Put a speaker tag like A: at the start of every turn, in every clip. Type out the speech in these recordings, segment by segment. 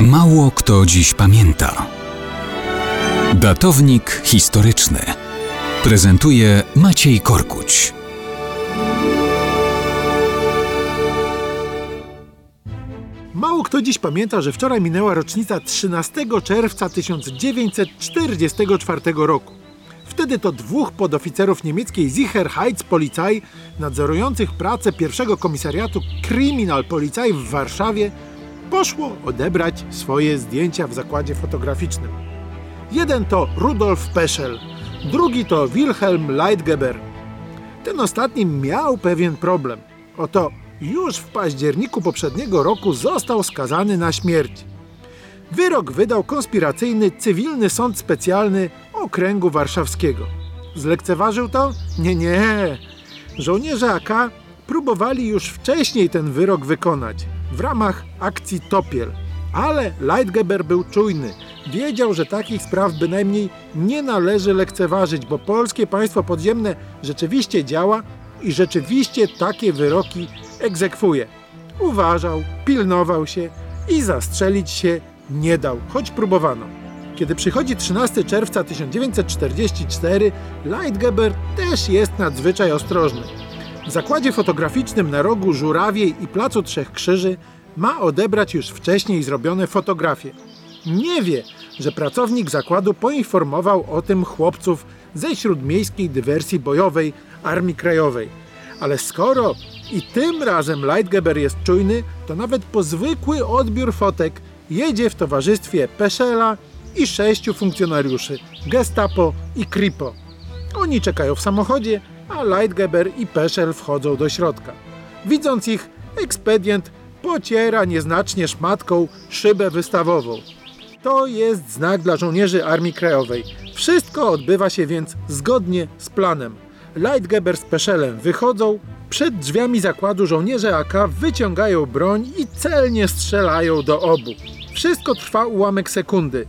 A: Mało kto dziś pamięta. Datownik historyczny prezentuje Maciej Korkuć.
B: Mało kto dziś pamięta, że wczoraj minęła rocznica 13 czerwca 1944 roku. Wtedy to dwóch podoficerów niemieckiej Sicherheitspolizei nadzorujących pracę pierwszego komisariatu Kriminalpolizei w Warszawie poszło odebrać swoje zdjęcia w zakładzie fotograficznym. Jeden to Rudolf Peschel, drugi to Wilhelm Leitgeber. Ten ostatni miał pewien problem. Oto już w październiku poprzedniego roku został skazany na śmierć. Wyrok wydał konspiracyjny cywilny sąd specjalny okręgu warszawskiego. Zlekceważył to? Nie, nie. Żołnierze AK próbowali już wcześniej ten wyrok wykonać w ramach akcji Topiel. Ale Leitgeber był czujny. Wiedział, że takich spraw bynajmniej nie należy lekceważyć, bo polskie państwo podziemne rzeczywiście działa i rzeczywiście takie wyroki egzekwuje. Uważał, pilnował się i zastrzelić się nie dał, choć próbowano. Kiedy przychodzi 13 czerwca 1944, Leitgeber też jest nadzwyczaj ostrożny. W zakładzie fotograficznym na rogu Żurawiej i Placu Trzech Krzyży ma odebrać już wcześniej zrobione fotografie. Nie wie, że pracownik zakładu poinformował o tym chłopców ze śródmiejskiej dywersji bojowej Armii Krajowej. Ale skoro i tym razem Leitgeber jest czujny, to nawet po zwykły odbiór fotek jedzie w towarzystwie Peschela i sześciu funkcjonariuszy Gestapo i Kripo. Oni czekają w samochodzie, a Leitgeber i Peschel wchodzą do środka. Widząc ich, ekspedient pociera nieznacznie szmatką szybę wystawową. To jest znak dla żołnierzy Armii Krajowej. Wszystko odbywa się więc zgodnie z planem. Leitgeber z Peschelem wychodzą, przed drzwiami zakładu żołnierze AK wyciągają broń i celnie strzelają do obu. Wszystko trwa ułamek sekundy,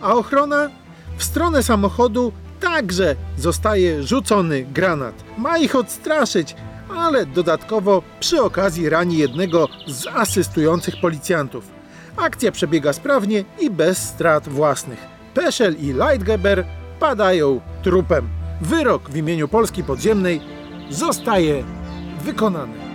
B: a ochrona w stronę samochodu także zostaje rzucony granat. Ma ich odstraszyć, ale dodatkowo przy okazji rani jednego z asystujących policjantów. Akcja przebiega sprawnie i bez strat własnych. Peschel i Leitgeber padają trupem. Wyrok w imieniu Polski Podziemnej zostaje wykonany.